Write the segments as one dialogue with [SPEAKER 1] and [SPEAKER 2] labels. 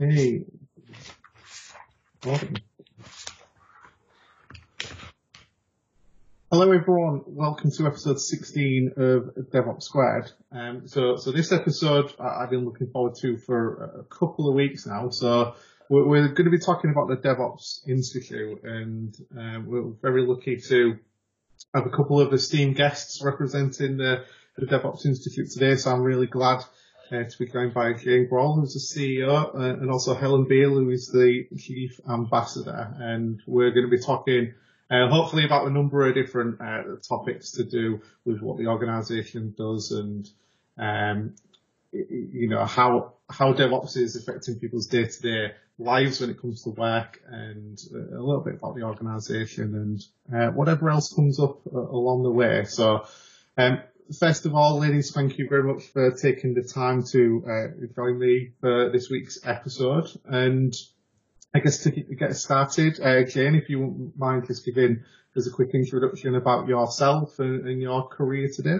[SPEAKER 1] Hey. Morning. Hello everyone, welcome to episode 16 of DevOps Squared. Um, so, so this episode I've been looking forward to for a couple of weeks now. So we're, we're going to be talking about the DevOps Institute and um, we're very lucky to have a couple of esteemed guests representing the, the DevOps Institute today. So I'm really glad uh, to be joined by Jayne Groll, who's the CEO, uh, and also Helen Beal, who is the Chief Ambassador. And we're going to be talking uh, hopefully about a number of different uh, topics to do with what the organisation does and um, you know how how DevOps is affecting people's day to day lives when it comes to work, and a little bit about the organisation and uh, whatever else comes up uh, along the way. So. Um, first of all, ladies, thank you very much for taking the time to uh, join me for this week's episode. And I guess to get started, uh, Jayne, if you wouldn't mind just giving us a quick introduction about yourself and, and your career today.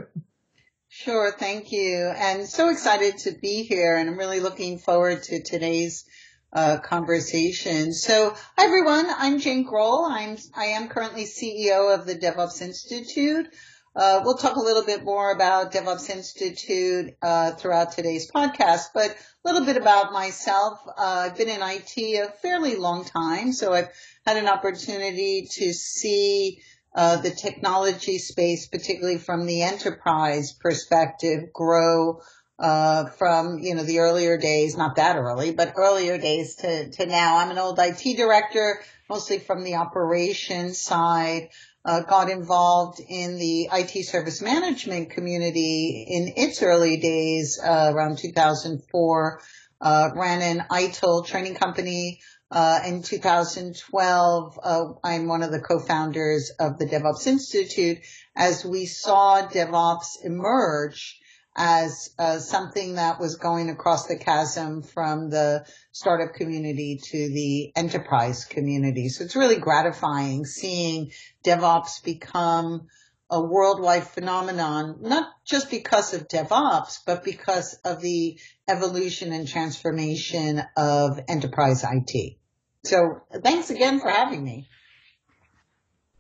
[SPEAKER 2] Sure, thank you. And so excited to be here and I'm really looking forward to today's uh, conversation. So, hi everyone, I'm Jayne Groll. I'm, I am currently CEO of the DevOps Institute. Uh, we'll talk a little bit more about DevOps Institute uh, throughout today's podcast, but a little bit about myself. Uh, I've been in IT a fairly long time, so I've had an opportunity to see uh, the technology space, particularly from the enterprise perspective, grow uh, from you know the earlier days, not that early, but earlier days to to now. I'm an old IT director, mostly from the operations side uh, got involved in the IT service management community in its early days, uh, around 2004, uh, ran an ITIL training company. Uh, in 2012, uh, I'm one of the co-founders of the DevOps Institute as we saw DevOps emerge as uh, something that was going across the chasm from the startup community to the enterprise community. So it's really gratifying seeing DevOps become a worldwide phenomenon, not just because of DevOps, but because of the evolution and transformation of enterprise IT. So thanks again for having me.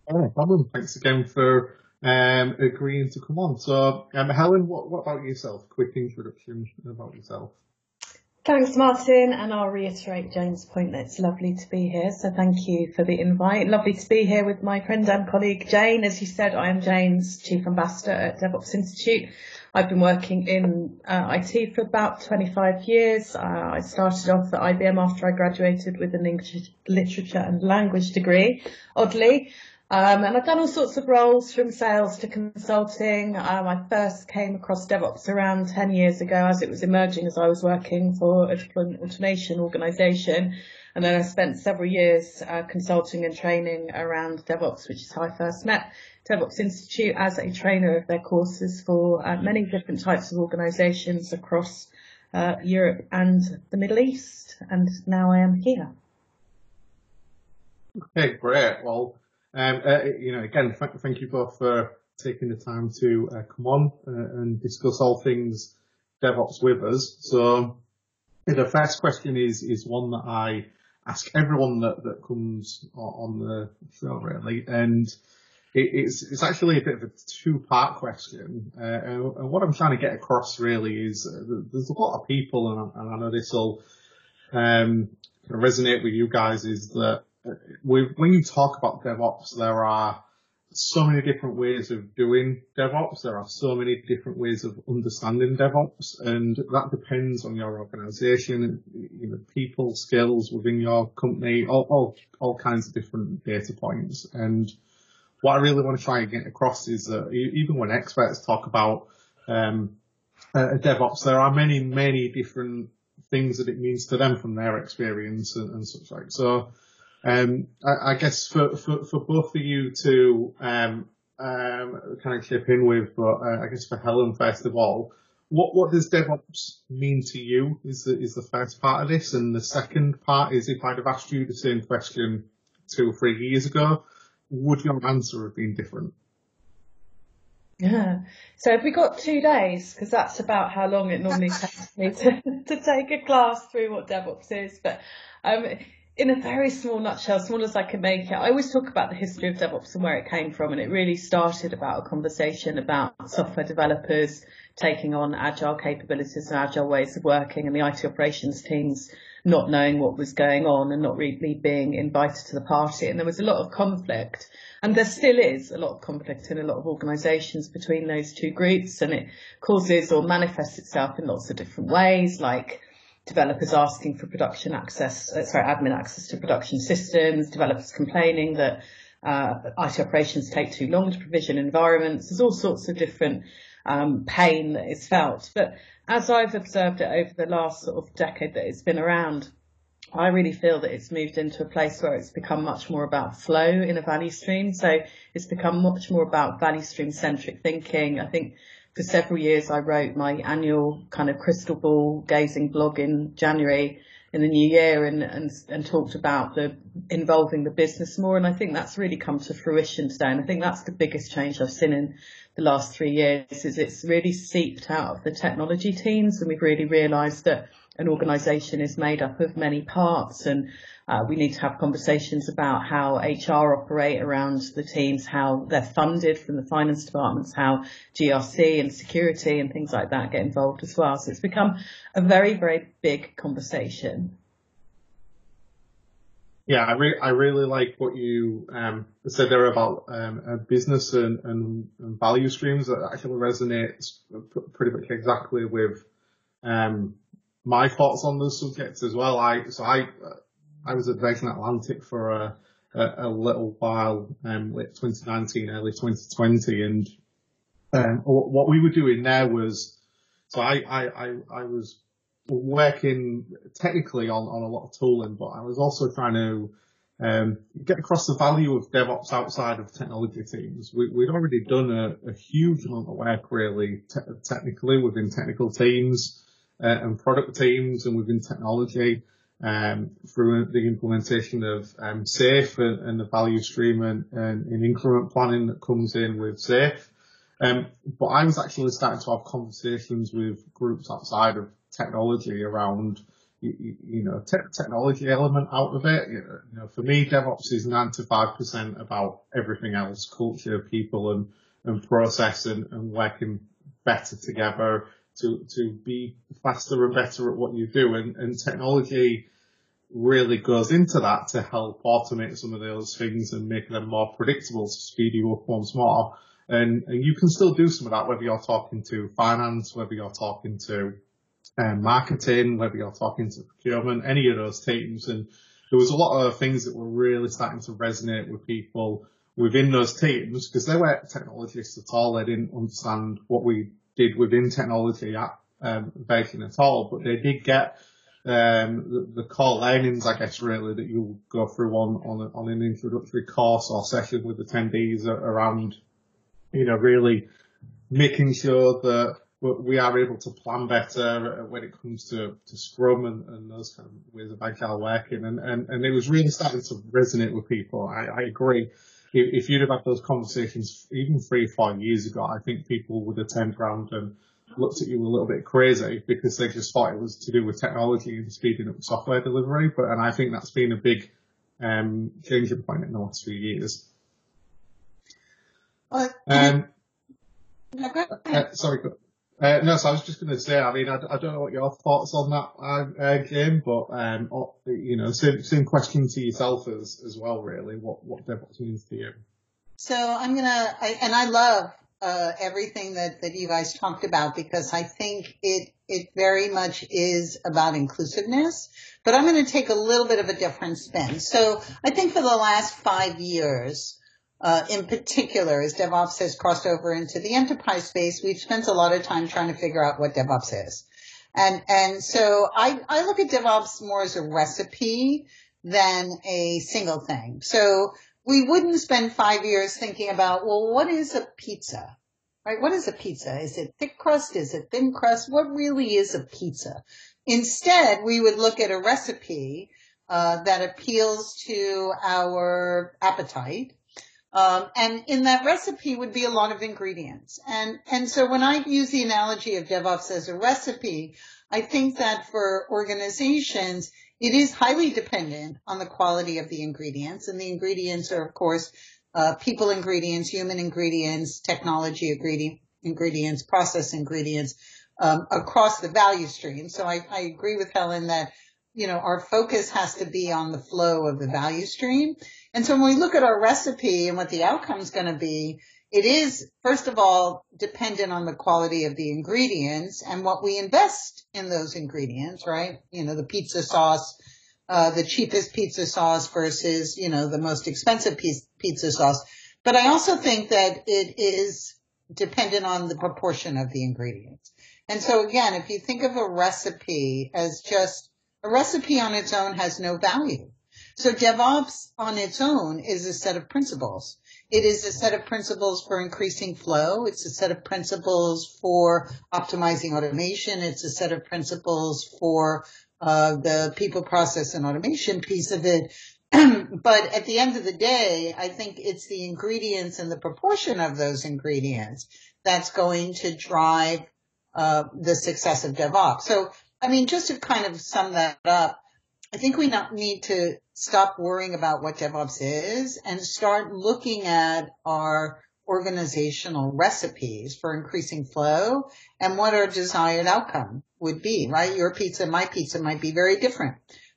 [SPEAKER 1] Oh, no problem. Thanks again for um, agreeing to come on. So, um, Helen, what, what about yourself? Quick introduction about yourself.
[SPEAKER 3] Thanks, Martin, and I'll reiterate Jayne's point that it's lovely to be here. So thank you for the invite. Lovely to be here with my friend and colleague Jayne. As you said, I am Jayne's Chief Ambassador at DevOps Institute. I've been working in uh, IT for about 25 years. Uh, I started off at IBM after I graduated with an English literature and language degree, oddly. Um, and I've done all sorts of roles from sales to consulting. Um, I first came across DevOps around 10 years ago as it was emerging as I was working for a deployment automation organization. And then I spent several years uh, consulting and training around DevOps, which is how I first met DevOps Institute as a trainer of their courses for uh, many different types of organizations across uh, Europe and the Middle East. And now I am here.
[SPEAKER 1] Okay, great. Well, um, uh, you know, again, th- thank you both for taking the time to uh, come on uh, and discuss all things DevOps with us. So the first question is is one that I ask everyone that, that comes on the show really, and it, it's it's actually a bit of a two part question. Uh, and what I'm trying to get across really is uh, there's a lot of people, and I, and I know this will um, resonate with you guys, is that with, when you talk about DevOps, there are so many different ways of doing DevOps. There are so many different ways of understanding DevOps, and that depends on your organization, you know, people, skills within your company, all, all, all kinds of different data points. And what I really want to try and get across is that even when experts talk about um, uh, DevOps, there are many, many different things that it means to them from their experience and, and such like. So, um, I, I, guess for, for, for both of you to um, um, kind of chip in with, but uh, I guess for Helen first of all, what what does DevOps mean to you? Is the is the first part of this, and the second part is if I'd have asked you the same question two or three years ago, would your answer have been different?
[SPEAKER 3] Yeah. So have we got two days? Because that's about how long it normally takes me to, to take a class through what DevOps is. But um, in a very small nutshell, small as I can make it, I always talk about the history of DevOps and where it came from. And it really started about a conversation about software developers taking on agile capabilities and agile ways of working and the IT operations teams not knowing what was going on and not really being invited to the party. And there was a lot of conflict. And there still is a lot of conflict in a lot of organisations between those two groups. And it causes or manifests itself in lots of different ways, like developers asking for production access, uh, sorry, admin access to production systems, developers complaining that uh, IT operations take too long to provision environments. There's all sorts of different um, pain that is felt. But as I've observed it over the last sort of decade that it's been around, I really feel that it's moved into a place where it's become much more about flow in a value stream. So it's become much more about value stream centric thinking. I think for several years I wrote my annual kind of crystal ball gazing blog in January in the new year and, and, and talked about the involving the business more. And I think that's really come to fruition today. And I think that's the biggest change I've seen in the last three years is it's really seeped out of the technology teams and we've really realised that an organisation is made up of many parts and uh, we need to have conversations about how HR operate around the teams, how they're funded from the finance departments, how GRC and security and things like that get involved as well. So it's become a very, very big conversation.
[SPEAKER 1] Yeah, I, re- I really like what you um, said there about um, business and, and, and, value streams. That actually resonates pretty much exactly with um, my thoughts on those subjects as well. I so I I was at Virgin Atlantic for a, a, a little while, um, late 2019, early 2020, and um, what we were doing there was so I I I, I was working technically on, on a lot of tooling, but I was also trying to um, get across the value of DevOps outside of technology teams. We, would already done a, a, huge amount of work really te- technically within technical teams and product teams and within technology um, through the implementation of um, SAFe and, and, the value stream and, and, and, increment planning that comes in with SAFe. Um, but I was actually starting to have conversations with groups outside of technology around, you, you know, te- technology element out of it. You know, for me, DevOps is 95% about everything else, culture, people and, and process and, and working better together to, to be faster and better at what you do. And, and technology really goes into that to help automate some of those things and make them more predictable to speed you up once more. And, and you can still do some of that, whether you're talking to finance, whether you're talking to um, marketing, whether you're talking to procurement, any of those teams. And there was a lot of things that were really starting to resonate with people within those teams because they weren't technologists at all. They didn't understand what we did within technology at um, Virgin at all, but they did get um, the, the, core learnings, I guess, really that you'll go through on on, a, on an introductory course or session with attendees around, you know, really making sure that we are able to plan better when it comes to, to Scrum and, and those kind of ways of agile working. And, and, and it was really starting to resonate with people. I, I agree. If, if you'd have had those conversations even three or four years ago, I think people would have turned around and looked at you a little bit crazy because they just thought it was to do with technology and speeding up software delivery. But, and I think that's been a big, um, changing point in the last few years. Um, uh, sorry, uh, no, so I was just going to say, I mean, I, I, don't know what your thoughts on that uh, game, but um, you know, same, same question to yourself as as well, really. What what DevOps means to you?
[SPEAKER 2] So I'm gonna, and I love uh, everything that that you guys talked about because I think it it very much is about inclusiveness. But I'm going to take a little bit of a different spin. So I think for the last five years uh, in particular, as DevOps has crossed over into the enterprise space, we've spent a lot of time trying to figure out what DevOps is. And, and so I, I look at DevOps more as a recipe than a single thing. So we wouldn't spend five years thinking about, well, what is a pizza? Right? What is a pizza? Is it thick crust? Is it thin crust? What really is a pizza? Instead, we would look at a recipe uh, that appeals to our appetite Um, and in that recipe would be a lot of ingredients. And, and so when I use the analogy of DevOps as a recipe, I think that for organizations, it is highly dependent on the quality of the ingredients. And the ingredients are, of course, uh, people ingredients, human ingredients, technology ingredient, ingredients, process ingredients, um, across the value stream. So I, I agree with Helen that, you know, our focus has to be on the flow of the value stream. And so when we look at our recipe and what the outcome is going to be, it is, first of all, dependent on the quality of the ingredients and what we invest in those ingredients, right? You know, the pizza sauce, uh, the cheapest pizza sauce versus, you know, the most expensive pizza sauce. But I also think that it is dependent on the proportion of the ingredients. And so again, if you think of a recipe as just a recipe on its own has no value. So DevOps on its own is a set of principles. It is a set of principles for increasing flow. It's a set of principles for optimizing automation. It's a set of principles for uh, the people process and automation piece of it. but at the end of the day, I think it's the ingredients and the proportion of those ingredients that's going to drive uh, the success of DevOps. So, I mean, just to kind of sum that up, I think we need to stop worrying about what DevOps is and start looking at our organizational recipes for increasing flow and what our desired outcome would be, right? Your pizza, and my pizza might be very different.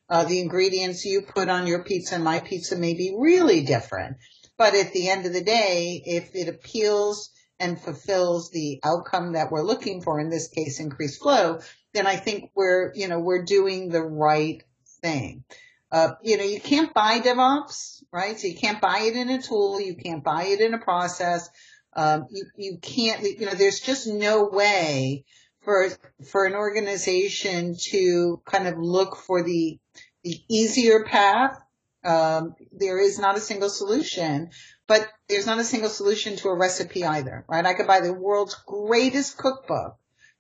[SPEAKER 2] Uh, the ingredients you put on your pizza and my pizza may be really different. But at the end of the day, if it appeals and fulfills the outcome that we're looking for, in this case, increased flow, then I think we're, you know, we're doing the right thing. Uh, you know, you can't buy DevOps, right? So you can't buy it in a tool. You can't buy it in a process. Um, you, you can't, you know, there's just no way for, for an organization to kind of look for the, the easier path. Um, there is not a single solution, but there's not a single solution to a recipe either, right? I could buy the world's greatest cookbook,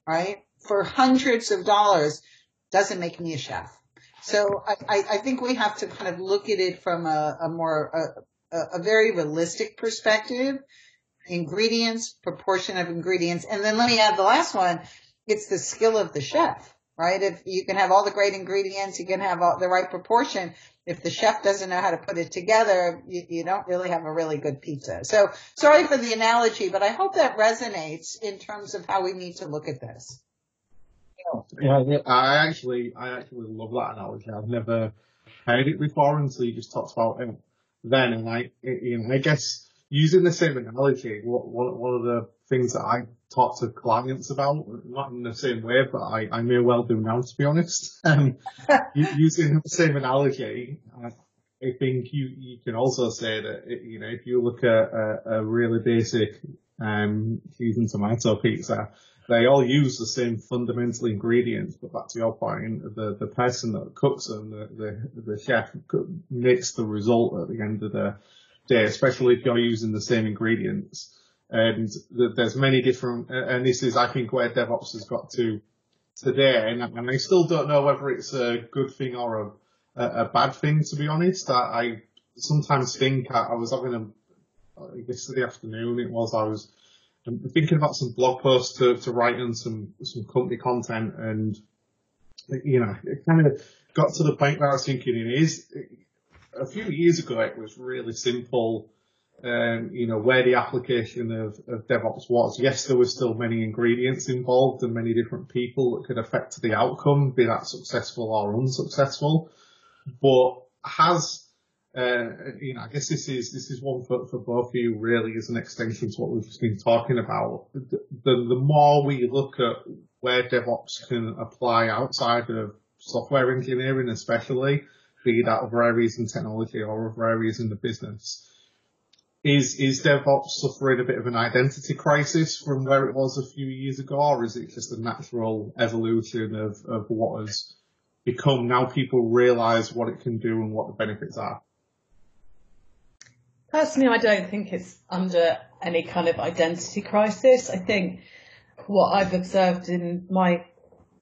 [SPEAKER 2] right? For hundreds of dollars doesn't make me a chef. So I, I think we have to kind of look at it from a, a more, a, a very realistic perspective. Ingredients, proportion of ingredients. And then let me add the last one. It's the skill of the chef, right? If you can have all the great ingredients, you can have all, the right proportion. If the chef doesn't know how to put it together, you, you don't really have a really good pizza. So sorry for the analogy, but I hope that resonates in terms of how we need to look at this.
[SPEAKER 1] Yeah, I actually, I actually love that analogy. I've never heard it before until you just talked about it then, and I, you know, I guess using the same analogy, one, one of the things that I talk to clients about, not in the same way, but I, I may well do now, to be honest. Um, using the same analogy, I, think you, you can also say that, you know, if you look at a, a really basic, um, and tomato pizza, they all use the same fundamental ingredients, but back to your point, the, the person that cooks them, the, the, the chef makes the result at the end of the day, especially if you're using the same ingredients. And there's many different, and this is, I think, where DevOps has got to today. And, and I still don't know whether it's a good thing or a, a, bad thing, to be honest. I, I sometimes think I, I was having a, yesterday afternoon it was, I was, I'm thinking about some blog posts to, to write and some, some company content and, you know, it kind of got to the point where I was thinking it is, a few years ago it was really simple, um, you know, where the application of, of DevOps was. Yes, there were still many ingredients involved and many different people that could affect the outcome, be that successful or unsuccessful. But has uh, you know, I guess this is this is one for, for both of you really as an extension to what we've just been talking about. The, the, the more we look at where DevOps can apply outside of software engineering, especially, be that other areas in technology or other areas in the business, is is DevOps suffering a bit of an identity crisis from where it was a few years ago, or is it just a natural evolution of, of what has become now people realise what it can do and what the benefits are?
[SPEAKER 3] Personally, I don't think it's under any kind of identity crisis. I think what I've observed in my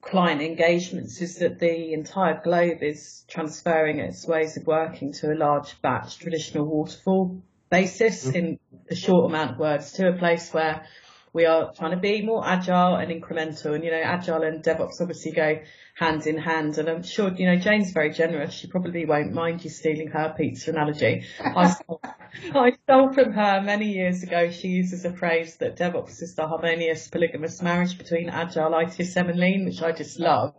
[SPEAKER 3] client engagements is that the entire globe is transferring its ways of working to a large batch traditional waterfall basis mm-hmm. in a short amount of words to a place where we are trying to be more agile and incremental. And, you know, agile and DevOps obviously go hand in hand. And I'm sure, you know, Jayne's very generous. She probably won't mind you stealing her pizza analogy. I, stole, I stole from her many years ago. She uses a phrase that DevOps is the harmonious polygamous marriage between agile, ITSM and lean, which I just love.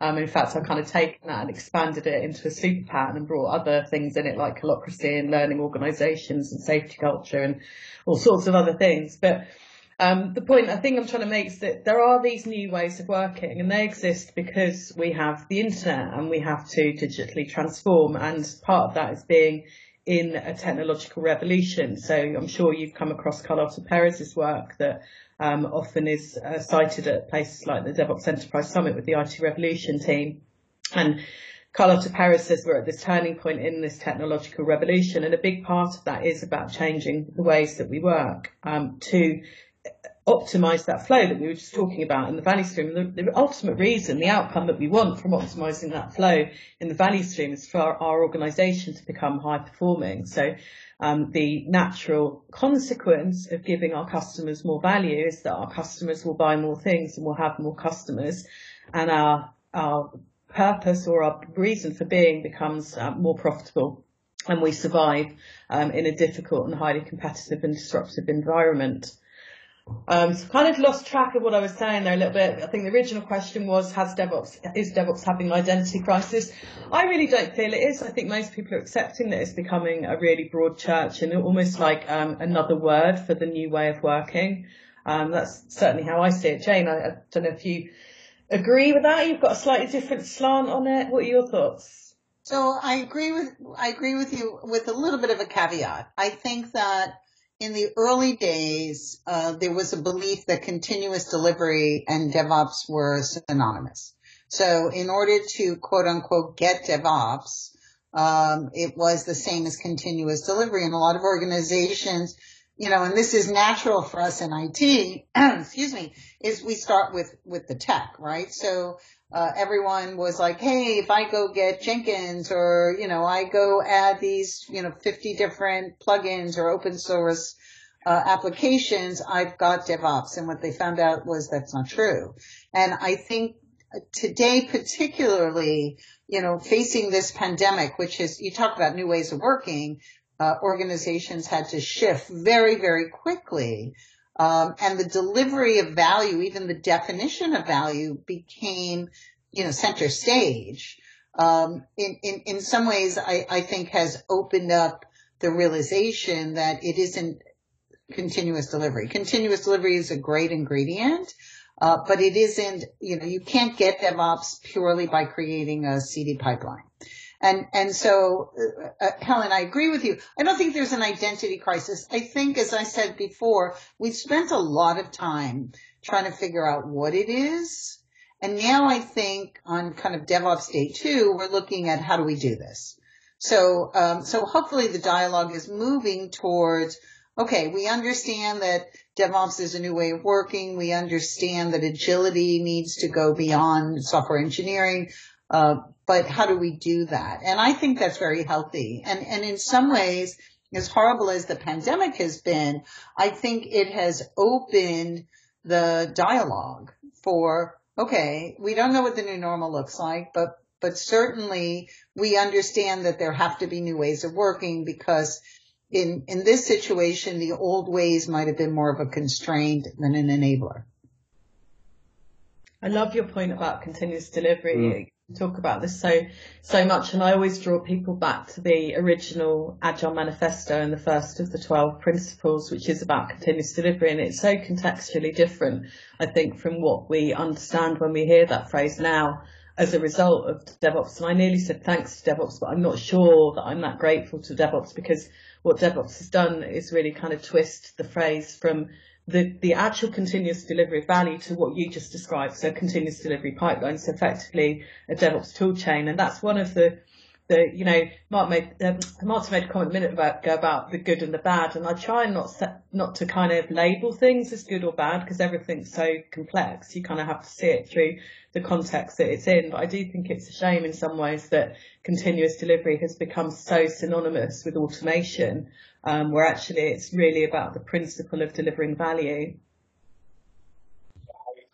[SPEAKER 3] Um, in fact, I've kind of taken that and expanded it into a super pattern and brought other things in it like holacracy and learning organisations and safety culture and all sorts of other things. But um, the point I think I'm trying to make is that there are these new ways of working and they exist because we have the internet and we have to digitally transform and part of that is being in a technological revolution. So I'm sure you've come across Carlota Perez's work that um, often is uh, cited at places like the DevOps Enterprise Summit with the IT Revolution team. And Carlota Perez says we're at this turning point in this technological revolution, and a big part of that is about changing the ways that we work um, to optimize that flow that we were just talking about in the value stream. The, the, ultimate reason, the outcome that we want from optimizing that flow in the value stream is for our, our organization to become high performing. So um, the natural consequence of giving our customers more value is that our customers will buy more things and we'll have more customers and our, our purpose or our reason for being becomes uh, more profitable and we survive um, in a difficult and highly competitive and disruptive environment. Um, so kind of lost track of what I was saying there a little bit. I think the original question was, has DevOps, is DevOps having an identity crisis? I really don't feel it is. I think most people are accepting that it's becoming a really broad church and almost like um, another word for the new way of working. Um, that's certainly how I see it. Jayne, I, I don't know if you agree with that. You've got a slightly different slant on it. What are your thoughts?
[SPEAKER 2] So I agree with I agree with you with a little bit of a caveat. I think that in the early days, uh, there was a belief that continuous delivery and DevOps were synonymous. So in order to quote unquote get DevOps, um, it was the same as continuous delivery. And a lot of organizations, you know, and this is natural for us in IT, excuse me, is we start with, with the tech, right? So uh, everyone was like, hey, if I go get Jenkins or, you know, I go add these, you know, 50 different plugins or open source uh, applications, I've got DevOps. And what they found out was that's not true. And I think today, particularly, you know, facing this pandemic, which is, you talk about new ways of working, uh, organizations had to shift very, very quickly um, and the delivery of value, even the definition of value became, you know, center stage. Um, in, in, in some ways, I, I think has opened up the realization that it isn't continuous delivery. Continuous delivery is a great ingredient, uh, but it isn't, you know, you can't get DevOps purely by creating a CD pipeline. And, and so, uh, uh, Helen, I agree with you. I don't think there's an identity crisis. I think, as I said before, we've spent a lot of time trying to figure out what it is. And now I think on kind of DevOps day two, we're looking at how do we do this? So, um, so hopefully the dialogue is moving towards, okay, we understand that DevOps is a new way of working. We understand that agility needs to go beyond software engineering. Uh, but how do we do that? And I think that's very healthy. And, and in some ways, as horrible as the pandemic has been, I think it has opened the dialogue for, okay, we don't know what the new normal looks like, but, but certainly we understand that there have to be new ways of working because in, in this situation, the old ways might have been more of a constraint than an enabler.
[SPEAKER 3] I love your point about continuous delivery. Talk about this so so much and I always draw people back to the original Agile Manifesto and the first of the 12 principles which is about continuous delivery and it's so contextually different I think from what we understand when we hear that phrase now as a result of DevOps. And I nearly said thanks to DevOps but I'm not sure that I'm that grateful to DevOps because what DevOps has done is really kind of twist the phrase from the, the actual continuous delivery of value to what you just described. So continuous delivery pipelines, effectively a DevOps tool chain. And that's one of the, the, you know, Mark made, um, Martin made a comment a minute ago about the good and the bad. And I try and not set, not to kind of label things as good or bad because everything's so complex. You kind of have to see it through the context that it's in. But I do think it's a shame in some ways that continuous delivery has become so synonymous with automation um, where actually it's really about the principle of delivering value.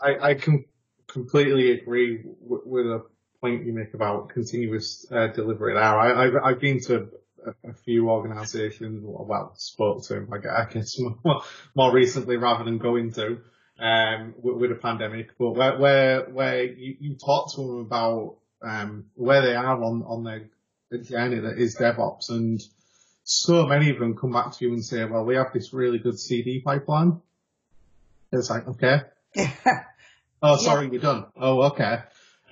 [SPEAKER 1] I, I can completely agree with, with a point you make about continuous uh, delivery there. I, I've, I've been to a, a few organisations, well, spoke to, I guess, more, more recently rather than going to, um, with, with a pandemic, but where, where, where you, you talk to them about, um, where they are on, on their journey that is DevOps and so many of them come back to you and say, well, we have this really good CD pipeline. It's like, okay. oh, sorry, yeah. you're done. Oh, okay.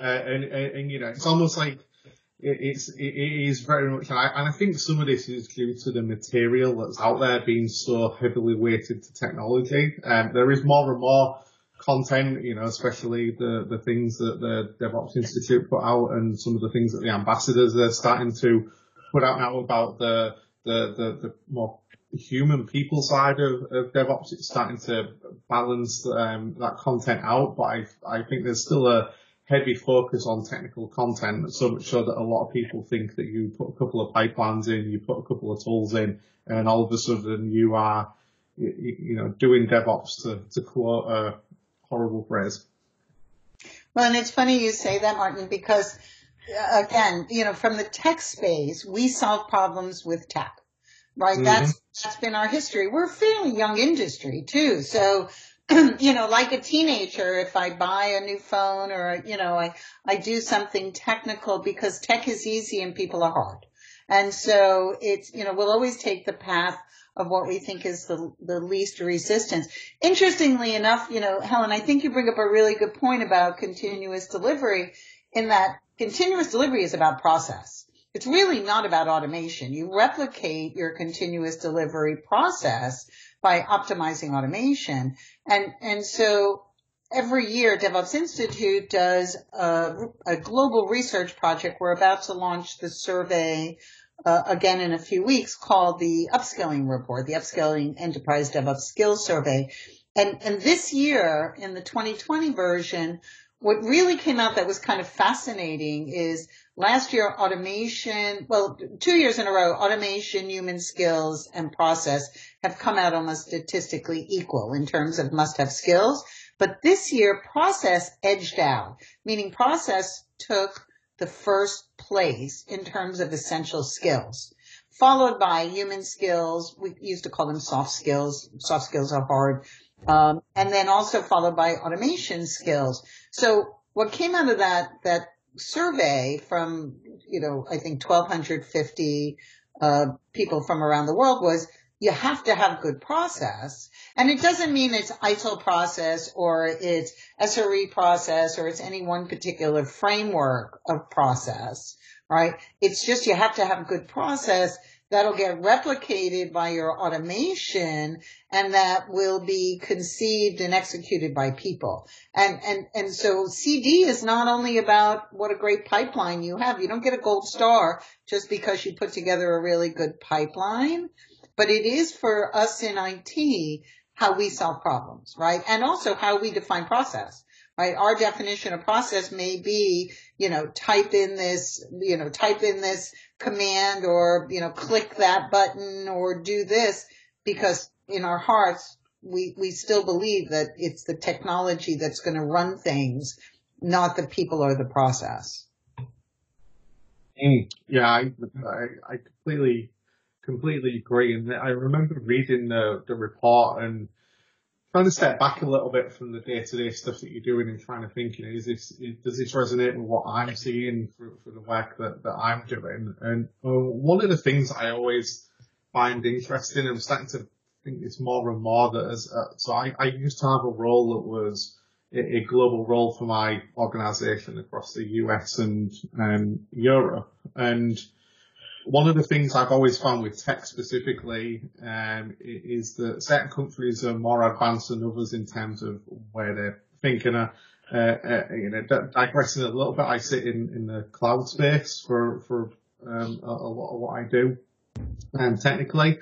[SPEAKER 1] Uh, and, and, and, you know, it's almost like it, it's, it, it is very much, and I, and I think some of this is due to the material that's out there being so heavily weighted to technology. Um, there is more and more content, you know, especially the, the things that the DevOps Institute put out and some of the things that the ambassadors are starting to put out now about the, the, the, the more human people side of, of DevOps. It's starting to balance um, that content out, but I, I think there's still a heavy focus on technical content, so much so that a lot of people think that you put a couple of pipelines in, you put a couple of tools in, and all of a sudden you are, you, know, doing DevOps to, to quote a horrible phrase.
[SPEAKER 2] Well, and it's funny you say that, Martin, because again, you know, from the tech space, we solve problems with tech, right? Mm-hmm. That's, that's been our history. We're a fairly young industry too. So, you know, like a teenager, if I buy a new phone or, you know, I, I do something technical because tech is easy and people are hard. And so it's, you know, we'll always take the path of what we think is the, the least resistance. Interestingly enough, you know, Helen, I think you bring up a really good point about continuous delivery in that continuous delivery is about process. It's really not about automation. You replicate your continuous delivery process by optimizing automation. And, and so every year DevOps Institute does a, a global research project. We're about to launch the survey uh, again in a few weeks called the Upskilling Report, the Upskilling Enterprise DevOps Skills Survey. And, and this year in the 2020 version, what really came out that was kind of fascinating is last year automation, well, two years in a row, automation, human skills, and process have come out almost statistically equal in terms of must have skills. But this year process edged out, meaning process took the first place in terms of essential skills, followed by human skills. We used to call them soft skills. Soft skills are hard. Um, and then also followed by automation skills. So what came out of that, that survey from, you know, I think 1250, uh, people from around the world was you have to have good process. And it doesn't mean it's ISO process or it's SRE process or it's any one particular framework of process, right? It's just you have to have good process that'll get replicated by your automation and that will be conceived and executed by people. And, and, and so CD is not only about what a great pipeline you have. You don't get a gold star just because you put together a really good pipeline, but it is for us in IT how we solve problems, right? And also how we define process right? Our definition of process may be, you know, type in this, you know, type in this command or, you know, click that button or do this because in our hearts, we, we still believe that it's the technology that's going to run things, not the people or the process.
[SPEAKER 1] Mm, yeah, I, I, I completely, completely agree. And I remember reading the, the report and trying to step back a little bit from the day to day stuff that you're doing and trying to think, you know, is this, does this resonate with what I'm seeing for, for the work that, that I'm doing? And uh, one of the things I always find interesting, I'm starting to think this more and more that as, uh, so I, I used to have a role that was a, a global role for my organization across the US and um, Europe. And one of the things I've always found with tech specifically um, is that certain countries are more advanced than others in terms of where they're thinking. Uh, uh, you know, digressing a little bit, I sit in, in the cloud space for for um, a, a, lot of what I do, um, technically.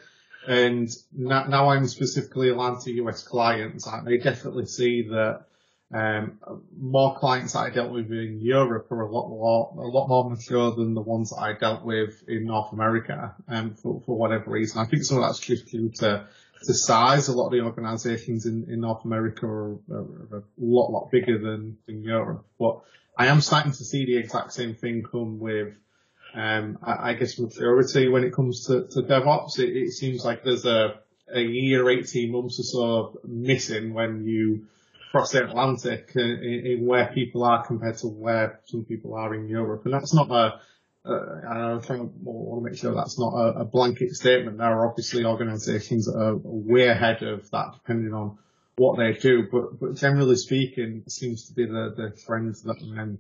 [SPEAKER 1] And now, I'm specifically aligned to US clients. I, I definitely see that um, more clients that I dealt with in Europe are a lot more, a lot more mature than the ones that I dealt with in North America, um, for, for whatever reason. I think some of that's just due to, to size. A lot of the organizations in, in North America are, are, a lot, lot bigger than, than Europe. But I am starting to see the exact same thing come with, um, I, I guess maturity when it comes to, to DevOps. It, it seems like there's a, a year, 18 months or so missing when you, across the Atlantic uh, in, in, where people are compared to where some people are in Europe. And that's not a, uh, I want to make sure that's not a, a, blanket statement. There are obviously organisations that are way ahead of that depending on what they do, but, but generally speaking, it seems to be the, the trends that I'm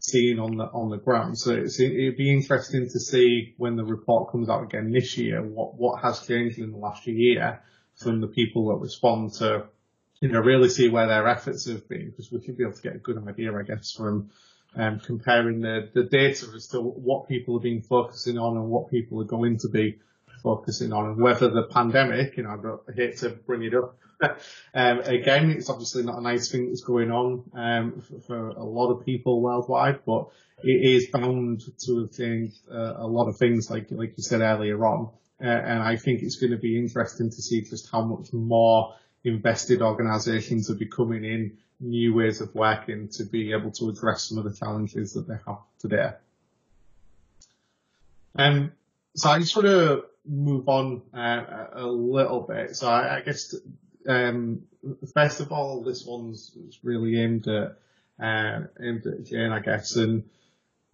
[SPEAKER 1] seeing on the, on the ground. So it'd be interesting to see when the report comes out again this year, what, what has changed in the last year from the people that respond to you know, really see where their efforts have been because we should be able to get a good idea, I guess, from um, comparing the, the data as to what people have been focusing on and what people are going to be focusing on and whether the pandemic, you know, I hate to bring it up, um, again, it's obviously not a nice thing that's going on, um, for, for, a lot of people worldwide, but it is bound to have changed uh, a lot of things, like, like you said earlier on. Uh, and I think it's going to be interesting to see just how much more invested organisations are becoming in new ways of working to be able to address some of the challenges that they have today. Um, so I just want to move on uh, a little bit. So I, I guess um, first of all, this one's really aimed at uh, aimed at Jayne, I guess, and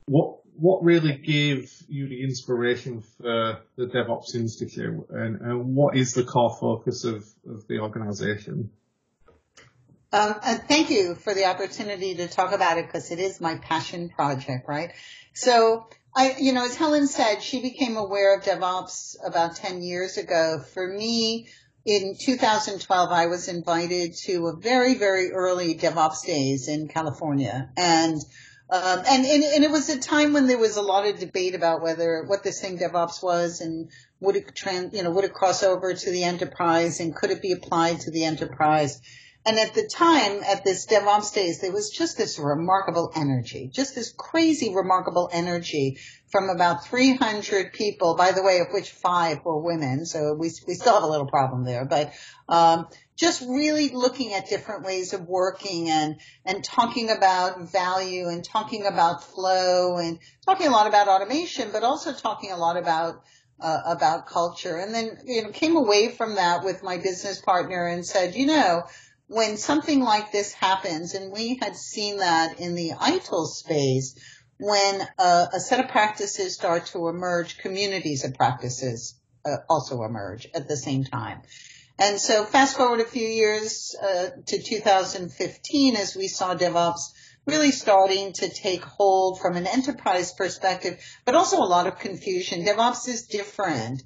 [SPEAKER 1] what what really gave you the inspiration for the DevOps Institute and, and what is the core focus of, of the organization?
[SPEAKER 2] Um, thank you for the opportunity to talk about it because it is my passion project, right? So I, you know, as Helen said, she became aware of DevOps about 10 years ago. For me, in 2012, I was invited to a very, very early DevOps days in California and um, and, and, and it was a time when there was a lot of debate about whether what this thing DevOps was and would it trans, you know, would it cross over to the enterprise and could it be applied to the enterprise? And at the time, at this DevOps days, there was just this remarkable energy, just this crazy remarkable energy from about 300 people, by the way, of which five were women. So we, we still have a little problem there, but, um, just really looking at different ways of working and, and talking about value and talking about flow and talking a lot about automation, but also talking a lot about, uh, about culture. And then, you know, came away from that with my business partner and said, you know, when something like this happens, and we had seen that in the ITIL space, when a, a set of practices start to emerge, communities of practices uh, also emerge at the same time. And so fast forward a few years uh, to 2015 as we saw DevOps really starting to take hold from an enterprise perspective, but also a lot of confusion. DevOps is different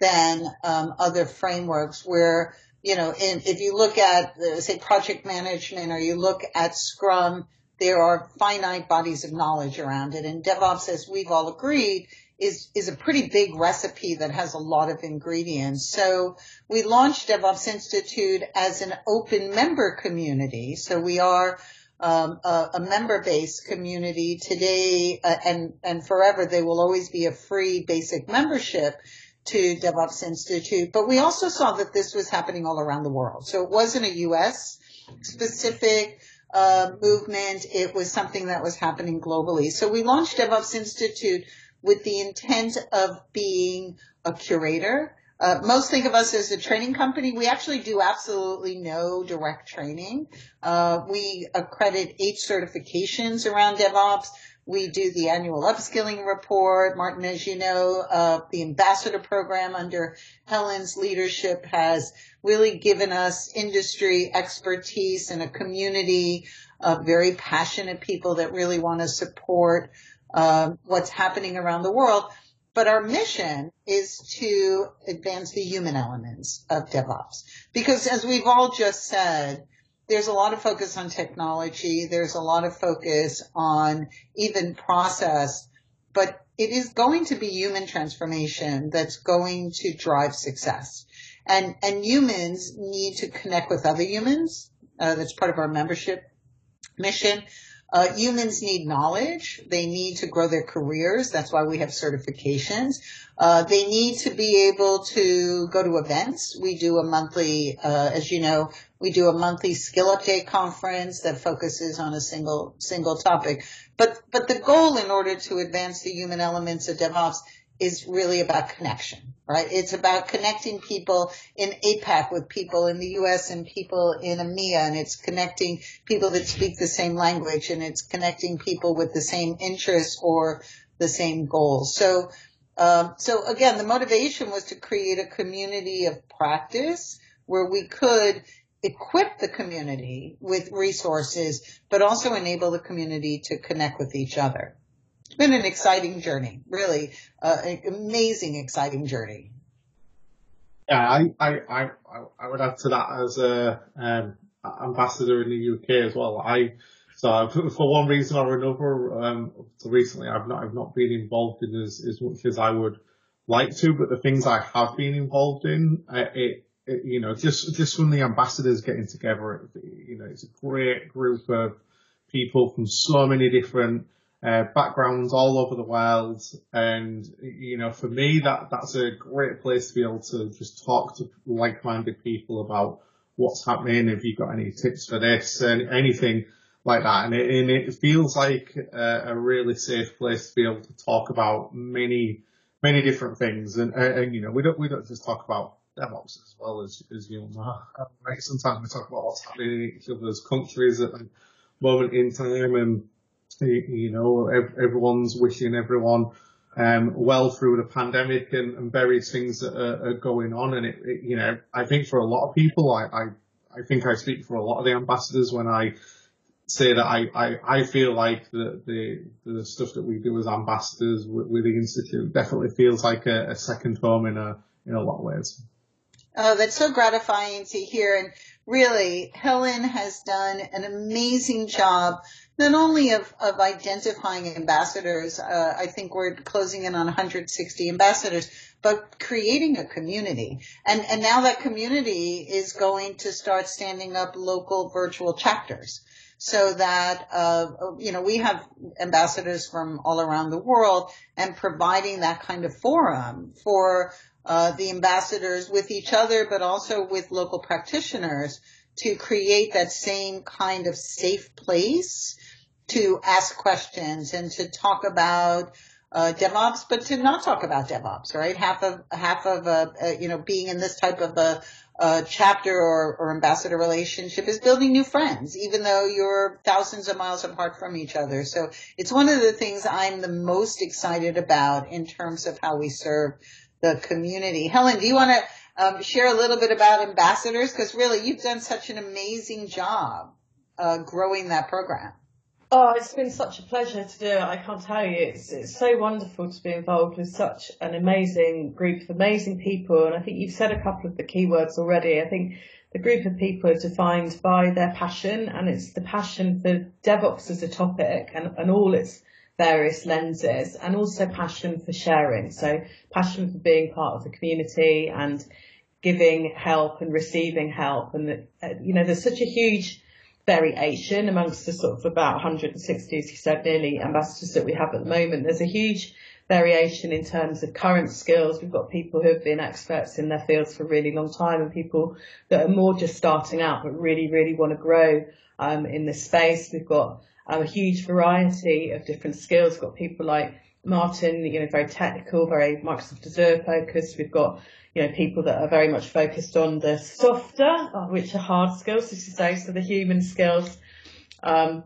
[SPEAKER 2] than um, other frameworks where, you know, in, if you look at, uh, say, project management or you look at Scrum, there are finite bodies of knowledge around it. And DevOps, as we've all agreed, is, is a pretty big recipe that has a lot of ingredients. So we launched DevOps Institute as an open member community. So we are um, a, a member-based community today uh, and, and forever. They will always be a free basic membership to DevOps Institute. But we also saw that this was happening all around the world. So it wasn't a U.S. specific uh, movement. It was something that was happening globally. So we launched DevOps Institute with the intent of being a curator. Uh, most think of us as a training company. We actually do absolutely no direct training. Uh, we accredit eight certifications around DevOps. We do the annual upskilling report. Martin, as you know, uh, the ambassador program under Helen's leadership has really given us industry expertise and a community of very passionate people that really want to support what's happening around the world. But our mission is to advance the human elements of DevOps. Because as we've all just said, there's a lot of focus on technology. There's a lot of focus on even process, but it is going to be human transformation that's going to drive success. And, and humans need to connect with other humans. Uh, that's part of our membership mission. Uh, humans need knowledge. They need to grow their careers. That's why we have certifications. Uh, they need to be able to go to events. We do a monthly, uh, as you know, we do a monthly skill update conference that focuses on a single single topic. But but the goal in order to advance the human elements of DevOps is really about connection, right? It's about connecting people in APAC with people in the US and people in EMEA, and it's connecting people that speak the same language, and it's connecting people with the same interests or the same goals. So, um, so again, the motivation was to create a community of practice where we could equip the community with resources, but also enable the community to connect with each other it's been an exciting journey, really, uh, an amazing, exciting journey.
[SPEAKER 1] Yeah, I, I, I, I would add to that as a um, ambassador in the UK as well. I so for one reason or another, um, recently I've not I've not been involved in as as much as I would like to, but the things I have been involved in, uh, it, it you know just just from the ambassadors getting together, it, you know it's a great group of people from so many different uh, backgrounds all over the world. And, you know, for me, that, that's a great place to be able to just talk to like-minded people about what's happening. If you've got any tips for this and anything like that. And it, and it feels like a, a, really safe place to be able to talk about many, many different things. And, and, you know, we don't, we don't just talk about DevOps as well as, as you know, right? Sometimes we talk about what's happening in each other's countries at the moment in time and, you know, everyone's wishing everyone um, well through the pandemic and, and various things that are, are going on. And it, it, you know, I think for a lot of people, I, I, I think I speak for a lot of the ambassadors when I say that I, I, I feel like the, the, the stuff that we do as ambassadors with, with the Institute definitely feels like a, a second home in a, in a lot of ways.
[SPEAKER 2] Oh, that's so gratifying to hear. And really, Helen has done an amazing job not only of, of identifying ambassadors, uh, I think we're closing in on 160 ambassadors, but creating a community. And, and now that community is going to start standing up local virtual chapters so that, uh, you know, we have ambassadors from all around the world and providing that kind of forum for uh, the ambassadors with each other, but also with local practitioners to create that same kind of safe place to ask questions and to talk about uh, DevOps, but to not talk about DevOps, right? Half of half of uh, uh, you know being in this type of a, a chapter or, or, ambassador relationship is building new friends, even though you're thousands of miles apart from each other. So it's one of the things I'm the most excited about in terms of how we serve the community. Helen, do you want to um, share a little bit about ambassadors? Because really, you've done such an amazing job uh, growing that program.
[SPEAKER 3] Oh, it's been such a pleasure to do it. I can't tell you. It's, it's so wonderful to be involved with such an amazing group of amazing people. And I think you've said a couple of the keywords already. I think the group of people are defined by their passion and it's the passion for DevOps as a topic and, and all its various lenses and also passion for sharing. So passion for being part of the community and giving help and receiving help. And, uh, you know, there's such a huge variation amongst the sort of about 160, as you said, nearly ambassadors that we have at the moment. There's a huge variation in terms of current skills. We've got people who have been experts in their fields for a really long time and people that are more just starting out but really, really want to grow um, in this space. We've got um, a huge variety of different skills. We've got people like Martin, you know, very technical, very Microsoft Azure focused. We've got you know, people that are very much focused on the softer, which are hard skills, as you say, so the human skills um,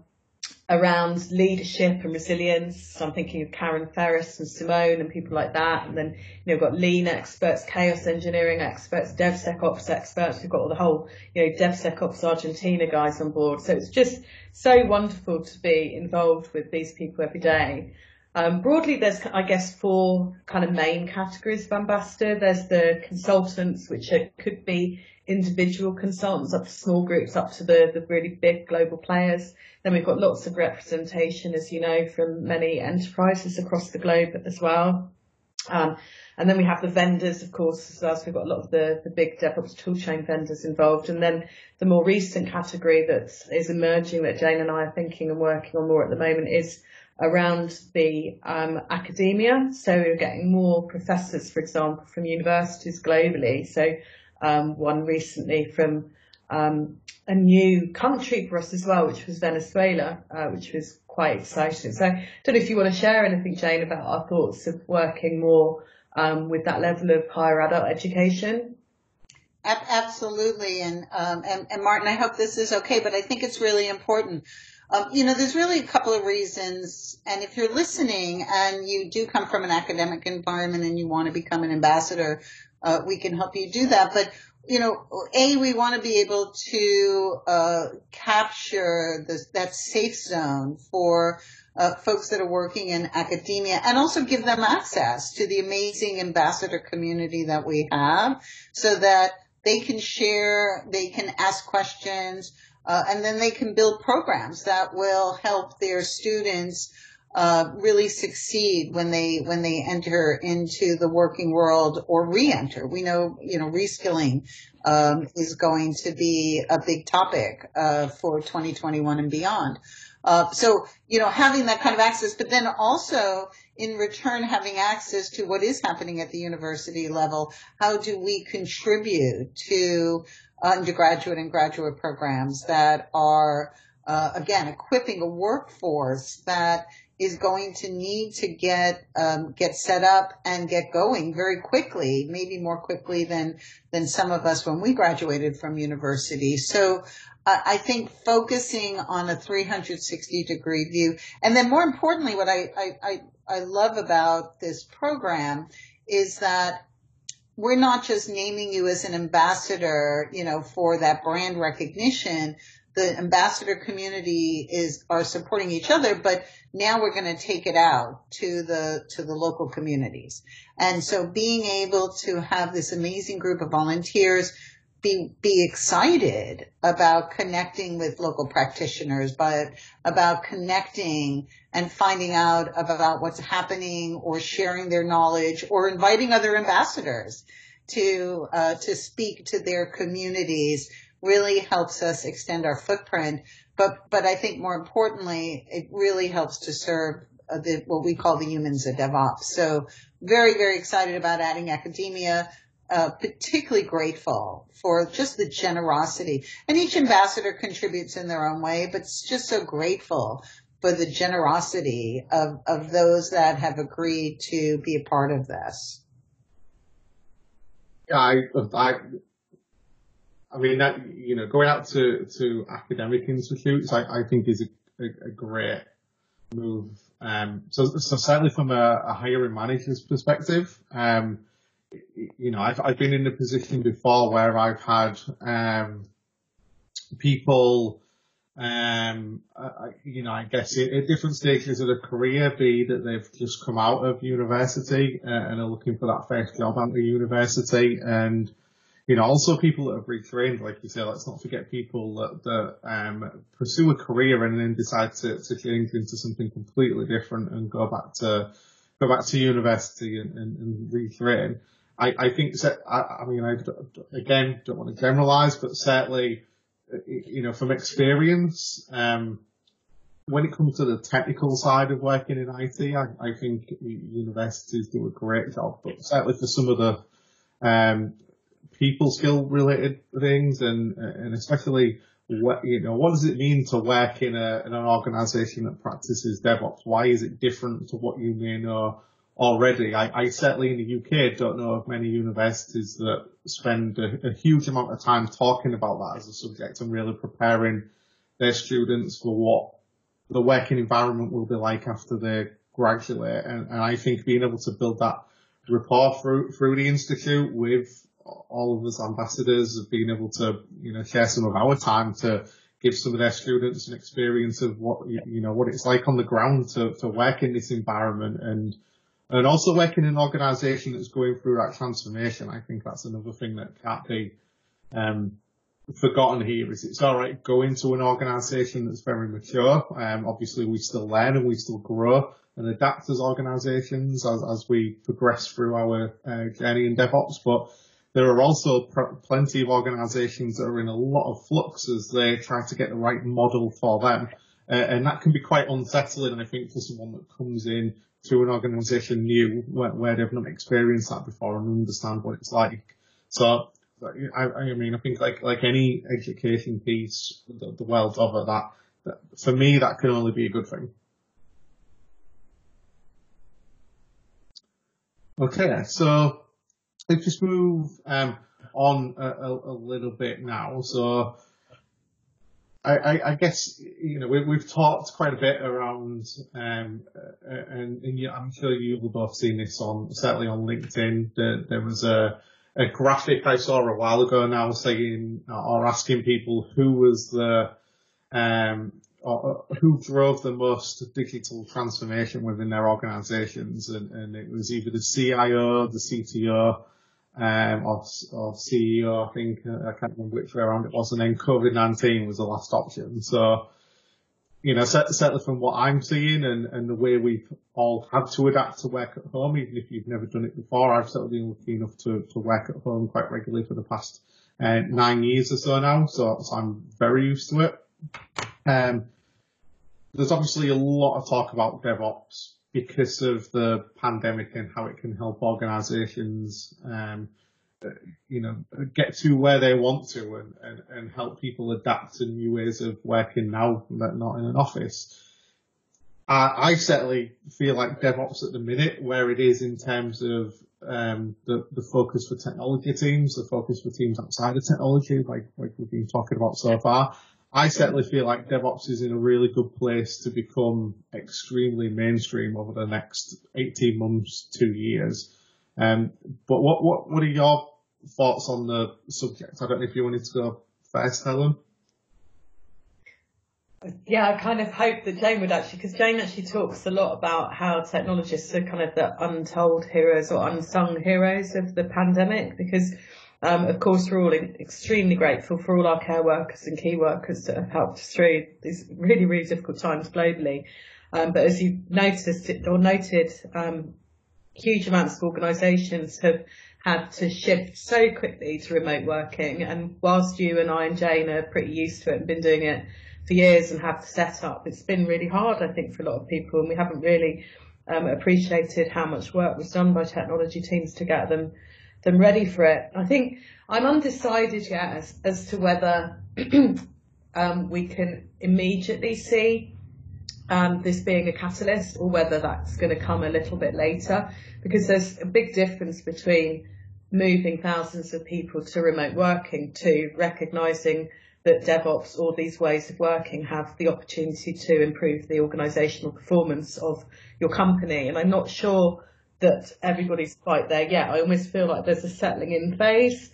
[SPEAKER 3] around leadership and resilience. So I'm thinking of Karen Ferris and Simone and people like that. And then, you know, we've got lean experts, chaos engineering experts, DevSecOps experts. We've got all the whole, you know, DevSecOps Argentina guys on board. So it's just so wonderful to be involved with these people every day. Um, broadly, there's, I guess, four kind of main categories of ambassador. There's the consultants, which are, could be individual consultants up to small groups, up to the, the really big global players. Then we've got lots of representation, as you know, from many enterprises across the globe as well. Um, And then we have the vendors, of course, as well. So we've got a lot of the, the big DevOps toolchain vendors involved. And then the more recent category that is emerging that Jayne and I are thinking and working on more at the moment is around the um, academia. So we're getting more professors, for example, from universities globally. So um, one recently from um, a new country for us as well, which was Venezuela, uh, which was quite exciting. So I don't know if you want to share anything, Jayne, about our thoughts of working more um, with that level of higher adult education.
[SPEAKER 2] Absolutely, and, um, and and Martin, I hope this is okay, but I think it's really important. Um, you know, there's really a couple of reasons, and if you're listening and you do come from an academic environment and you want to become an ambassador, uh, we can help you do that. But you know, a we want to be able to uh, capture this, that safe zone for uh, folks that are working in academia and also give them access to the amazing ambassador community that we have so that they can share, they can ask questions, uh, and then they can build programs that will help their students uh, really succeed when they when they enter into the working world or re-enter. We know you know reskilling um, is going to be a big topic uh, for 2021 and beyond. Uh, so you know having that kind of access, but then also in return having access to what is happening at the university level. How do we contribute to undergraduate and graduate programs that are uh, again equipping a workforce that is going to need to get um, get set up and get going very quickly, maybe more quickly than than some of us when we graduated from university. So uh, I think focusing on a 360 degree view, and then more importantly, what I, I, I, I love about this program is that we're not just naming you as an ambassador, you know, for that brand recognition, the ambassador community is are supporting each other, but now we're going to take it out to the to the local communities. And so being able to have this amazing group of volunteers be be excited about connecting with local practitioners, but about connecting and finding out about what's happening or sharing their knowledge or inviting other ambassadors to uh, to speak to their communities really helps us extend our footprint. But, but I think more importantly, it really helps to serve uh, the, what we call the humans of DevOps. So very, very excited about adding academia, uh, particularly grateful for just the generosity. And each ambassador contributes in their own way, but just so grateful for the generosity of, of those that have agreed to be a part of this.
[SPEAKER 1] Yeah, I, I I mean, that, you know, going out to, to academic institutes, I, I think is a, a, a great move. Um, so, so certainly from a, a hiring manager's perspective, um, you know, I've, I've been in a position before where I've had, um, people, um, I, you know, I guess at, different stages of their career, be that they've just come out of university uh, and are looking for that first job out of university and, you know, also people that have retrained, like you say, let's not forget people that, that um, pursue a career and then decide to, to change into something completely different and go back to go back to university and, and, and retrain. I, I think I, I mean, I, again, don't want to generalize, but certainly, you know, from experience, um, when it comes to the technical side of working in IT, I, I think universities do a great job, but certainly for some of the, um, people skill related things and and especially what you know what does it mean to work in a in an organization that practices DevOps? Why is it different to what you may know already? I, I certainly in the UK don't know of many universities that spend a, a huge amount of time talking about that as a subject and really preparing their students for what the working environment will be like after they graduate. And, and I think being able to build that rapport through through the institute with all of us ambassadors have been able to, you know, share some of our time to give some of their students an experience of what, you know, what it's like on the ground to, to work in this environment and, and also working in an organization that's going through that transformation. I think that's another thing that can't be, um, forgotten here is it's all right go into an organisation that's very mature. Um, obviously we still learn and we still grow and adapt as organisations as, as we progress through our uh, journey in DevOps, but there are also pr- plenty of organisations that are in a lot of flux as they try to get the right model for them. Uh, and that can be quite unsettling, I think, for someone that comes in to an organisation new where, where, they've not experienced that before and understand what it's like. So, I, I mean, I think like like any education piece, the, the world over that, that, for me, that can only be a good thing. Okay, so let's just move um, on a, a, a, little bit now. So, I, I, I guess you know we, have talked quite a bit around, um, uh, and, and I'm sure you've both seen this on certainly on LinkedIn. There, there was a a graphic I saw a while ago now saying or asking people who was the um, or, who drove the most digital transformation within their organizations and, and it was either the CIO, the CTO, um, or CEO, I think, uh, I can't remember which way around it was, and then COVID-19 was the last option. So, you know, certainly from what I'm seeing and, and the way we've all had to adapt to work at home, even if you've never done it before, I've certainly been lucky enough to, to work at home quite regularly for the past uh, nine years or so now, so, so I'm very used to it. Um, there's obviously a lot of talk about DevOps because of the pandemic and how it can help organizations, um, you know, get to where they want to and, and, and help people adapt to new ways of working now, that not in an office. I, I certainly feel like DevOps at the minute, where it is in terms of um, the, the focus for technology teams, the focus for teams outside of technology, like, like we've been talking about so far, I certainly feel like DevOps is in a really good place to become extremely mainstream over the next 18 months, two years. Um, but what, what, what are your thoughts on the subject? I don't know if you wanted to go first, Helen.
[SPEAKER 3] Yeah, I kind of hope that Jayne would actually, because Jayne actually talks a lot about how technologists are kind of the untold heroes or unsung heroes of the pandemic because um, of course, we're all extremely grateful for all our care workers and key workers that have helped us through these really, really difficult times globally. Um, but as you noticed or noted, um, huge amounts of organisations have had to shift so quickly to remote working. And whilst you and I and Jayne are pretty used to it and been doing it for years and have the setup, it's been really hard, I think, for a lot of people. And we haven't really um, appreciated how much work was done by technology teams to get them them ready for it. I think I'm undecided yet as, as to whether um, we can immediately see um, this being a catalyst or whether that's going to come a little bit later because there's a big difference between moving thousands of people to remote working to recognizing that DevOps or these ways of working have the opportunity to improve the organizational performance of your company. And I'm not sure that everybody's quite there yet. I almost feel like there's a settling in phase.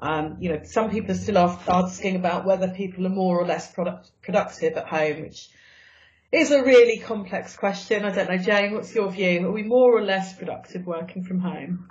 [SPEAKER 3] Um, you know, some people are still asking about whether people are more or less product, productive at home, which is a really complex question. I don't know, Jayne, what's your view? Are we more or less productive working from home?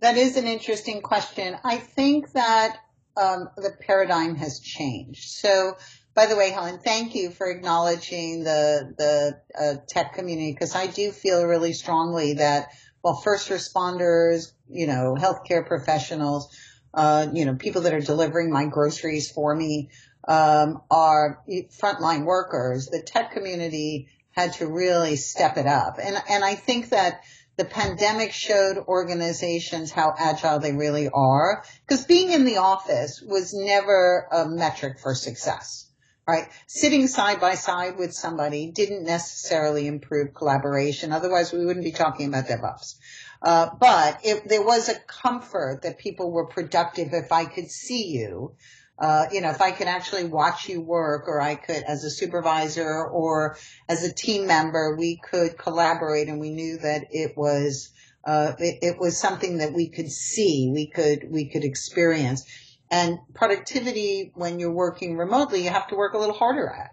[SPEAKER 2] That is an interesting question. I think that um, the paradigm has changed. So, by the way, Helen, thank you for acknowledging the the uh, tech community because I do feel really strongly that well, first responders, you know, healthcare professionals, uh, you know, people that are delivering my groceries for me, um, are frontline workers. The tech community had to really step it up. And, and I think that the pandemic showed organizations how agile they really are because being in the office was never a metric for success right? Sitting side by side with somebody didn't necessarily improve collaboration. Otherwise, we wouldn't be talking about DevOps. Uh, but if there was a comfort that people were productive if I could see you, uh, you know, if I could actually watch you work or I could, as a supervisor or as a team member, we could collaborate and we knew that it was, uh, it, it was something that we could see, we could, we could experience. And productivity when you're working remotely, you have to work a little harder at.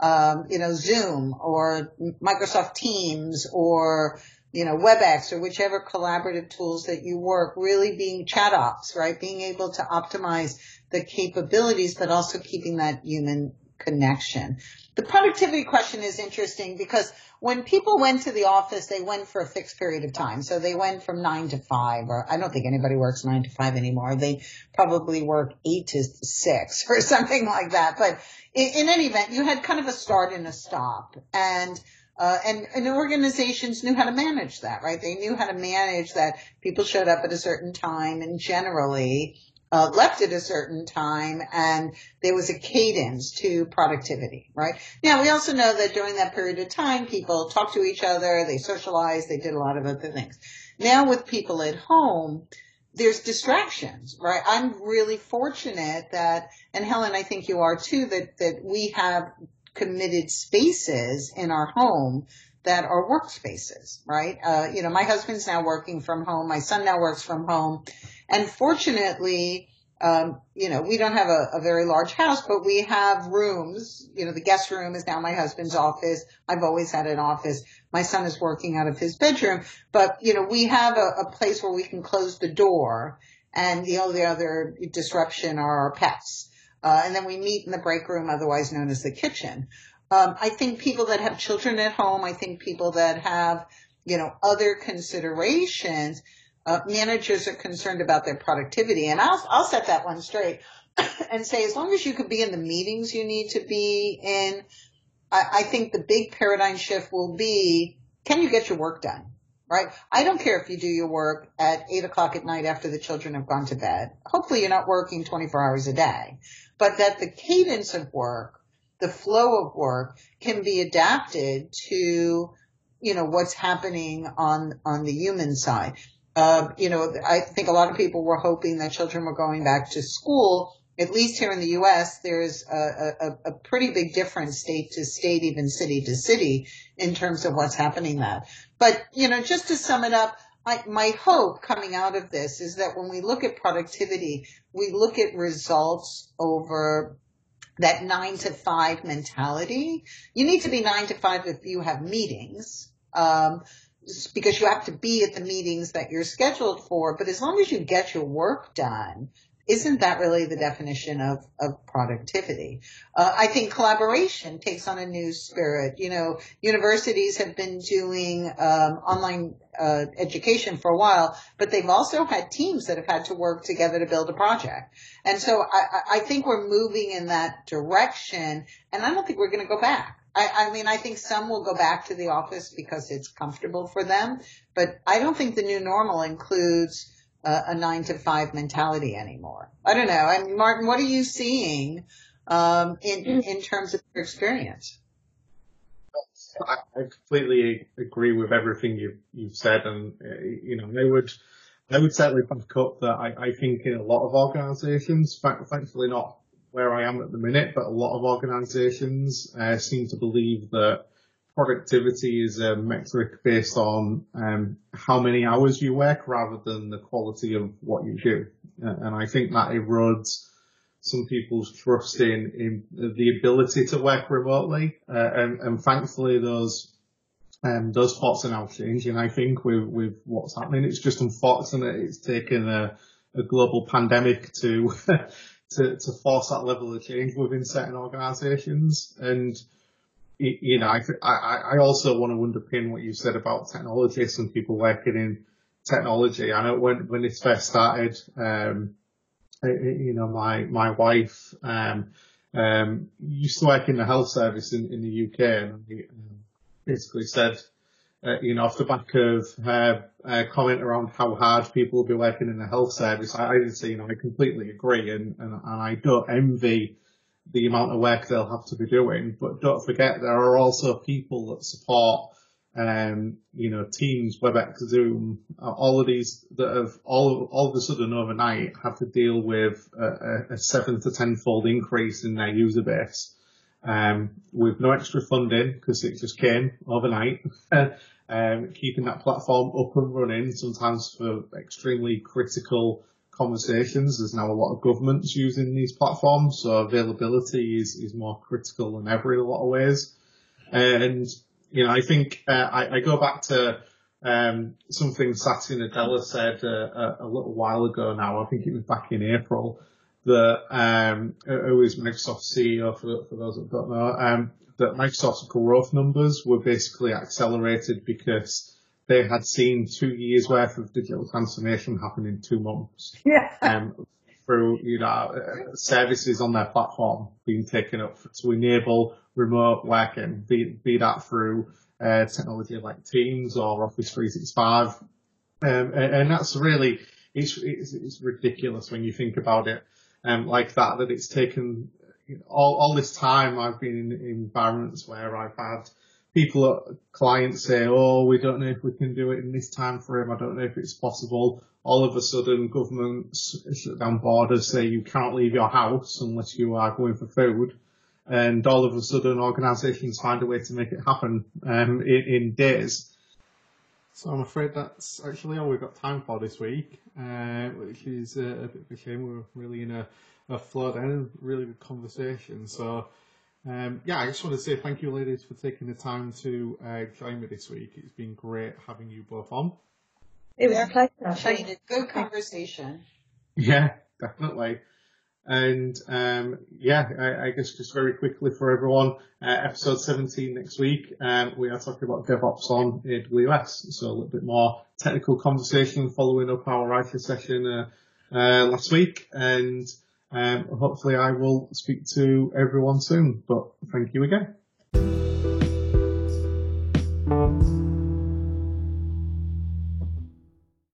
[SPEAKER 2] Um, you know, Zoom or Microsoft Teams or you know, WebEx or whichever collaborative tools that you work, really being chat ops, right? Being able to optimize the capabilities, but also keeping that human connection. The productivity question is interesting because when people went to the office, they went for a fixed period of time. So they went from nine to five, or I don't think anybody works nine to five anymore. They probably work eight to six or something like that. But in, in any event, you had kind of a start and a stop. And uh, and, and organizations knew how to manage that, right? They knew how to manage that people showed up at a certain time and generally uh, left at a certain time and there was a cadence to productivity, right? Now we also know that during that period of time, people talked to each other, they socialized, they did a lot of other things. Now with people at home, there's distractions, right? I'm really fortunate that, and Helen, I think you are too, that, that we have committed spaces in our home that are workspaces, right? Uh, you know, my husband's now working from home. My son now works from home. And fortunately, um, you know, we don't have a, a, very large house, but we have rooms. You know, the guest room is now my husband's office. I've always had an office. My son is working out of his bedroom, but you know, we have a, a place where we can close the door and the only other disruption are our pets. Uh, and then we meet in the break room, otherwise known as the kitchen. Um, I think people that have children at home, I think people that have, you know, other considerations, uh, managers are concerned about their productivity. And I'll, I'll set that one straight and say, as long as you can be in the meetings you need to be in, I, I think the big paradigm shift will be, can you get your work done? Right? I don't care if you do your work at eight o'clock at night after the children have gone to bed. Hopefully you're not working 24 hours a day, but that the cadence of work, the flow of work can be adapted to, you know, what's happening on, on the human side. Uh, you know, I think a lot of people were hoping that children were going back to school. At least here in the U.S., there's a, a, a pretty big difference state to state, even city to city in terms of what's happening that. But, you know, just to sum it up, I, my hope coming out of this is that when we look at productivity, we look at results over that nine to five mentality. You need to be nine to five if you have meetings. Um, because you have to be at the meetings that you're scheduled for. But as long as you get your work done, isn't that really the definition of, of productivity? Uh, I think collaboration takes on a new spirit. You know, universities have been doing um, online uh, education for a while, but they've also had teams that have had to work together to build a project. And so I, I think we're moving in that direction, and I don't think we're going to go back. I, I mean, I think some will go back to the office because it's comfortable for them, but I don't think the new normal includes uh, a nine to five mentality anymore. I don't know. I mean, Martin, what are you seeing um, in in terms of your experience?
[SPEAKER 1] I, completely agree with everything you've you've said, and uh, you know, I would I would certainly back up that I, I think in a lot of organisations, thankfully not where I am at the minute, but a lot of organisations uh, seem to believe that productivity is a metric based on um, how many hours you work rather than the quality of what you do. Uh, and I think that erodes some people's trust in, in the ability to work remotely. Uh, and, and, thankfully those um, those thoughts are now changing. I think with with what's happening, it's just unfortunate it's taken a, a global pandemic to to, to force that level of change within certain organisations. And you know, I, I I also want to underpin what you said about technology. Some people working in technology. I know when when this first started, um, you know, my my wife um, um, used to work in the health service in, in the UK, and um, basically said uh, you know, off the back of her uh, comment around how hard people will be working in the health service, I, I say, you know, I completely agree, and, and, and I don't envy the amount of work they'll have to be doing. But don't forget, there are also people that support, um, you know, Teams, WebEx, Zoom, uh, all of these that have all all of a sudden overnight have to deal with a, a seven to tenfold increase in their user base. Um, with no extra funding because it just came overnight. um, keeping that platform up and running, sometimes for extremely critical conversations. There's now a lot of governments using these platforms, so availability is, is more critical than ever in a lot of ways. And, you know, I think, uh, I, I, go back to, um, something Satya Nadella said uh, a, a, little while ago now, I think it was back in April, that, um, who is Microsoft CEO for, for those that don't know, um, that Microsoft's growth numbers were basically accelerated because they had seen two years worth of digital transformation happen in two months.
[SPEAKER 3] Yeah.
[SPEAKER 1] Um, through, you know, uh, services on their platform being taken up to enable remote working, be, be that through uh, technology like Teams or Office 365. Um, and, and, that's really, it's, it's, it's, ridiculous when you think about it, um, like that, that it's taken all, all this time I've been in, environments where I've had people, clients say, oh, we don't know if we can do it in this time frame. I don't know if it's possible. All of a sudden, governments shut down borders, say you can't leave your house unless you are going for food and all of a sudden organisations find a way to make it happen um, in, in, days. So I'm afraid that's actually all we've got time for this week, uh, which is a, a, bit of a shame. We're really in a, a flow then, really good conversation. So um, yeah, I just want to say thank you, ladies, for taking the time to uh, join me this week. It's been great having you both on.
[SPEAKER 3] It was a pleasure.
[SPEAKER 2] Good conversation.
[SPEAKER 1] Yeah, definitely. And um, yeah, I, I, guess just very quickly for everyone, uh, episode 17 next week, um, we are talking about DevOps on AWS. So a little bit more technical conversation following up our writer session uh, uh, last week. And um, hopefully I will speak to everyone soon. But thank you again.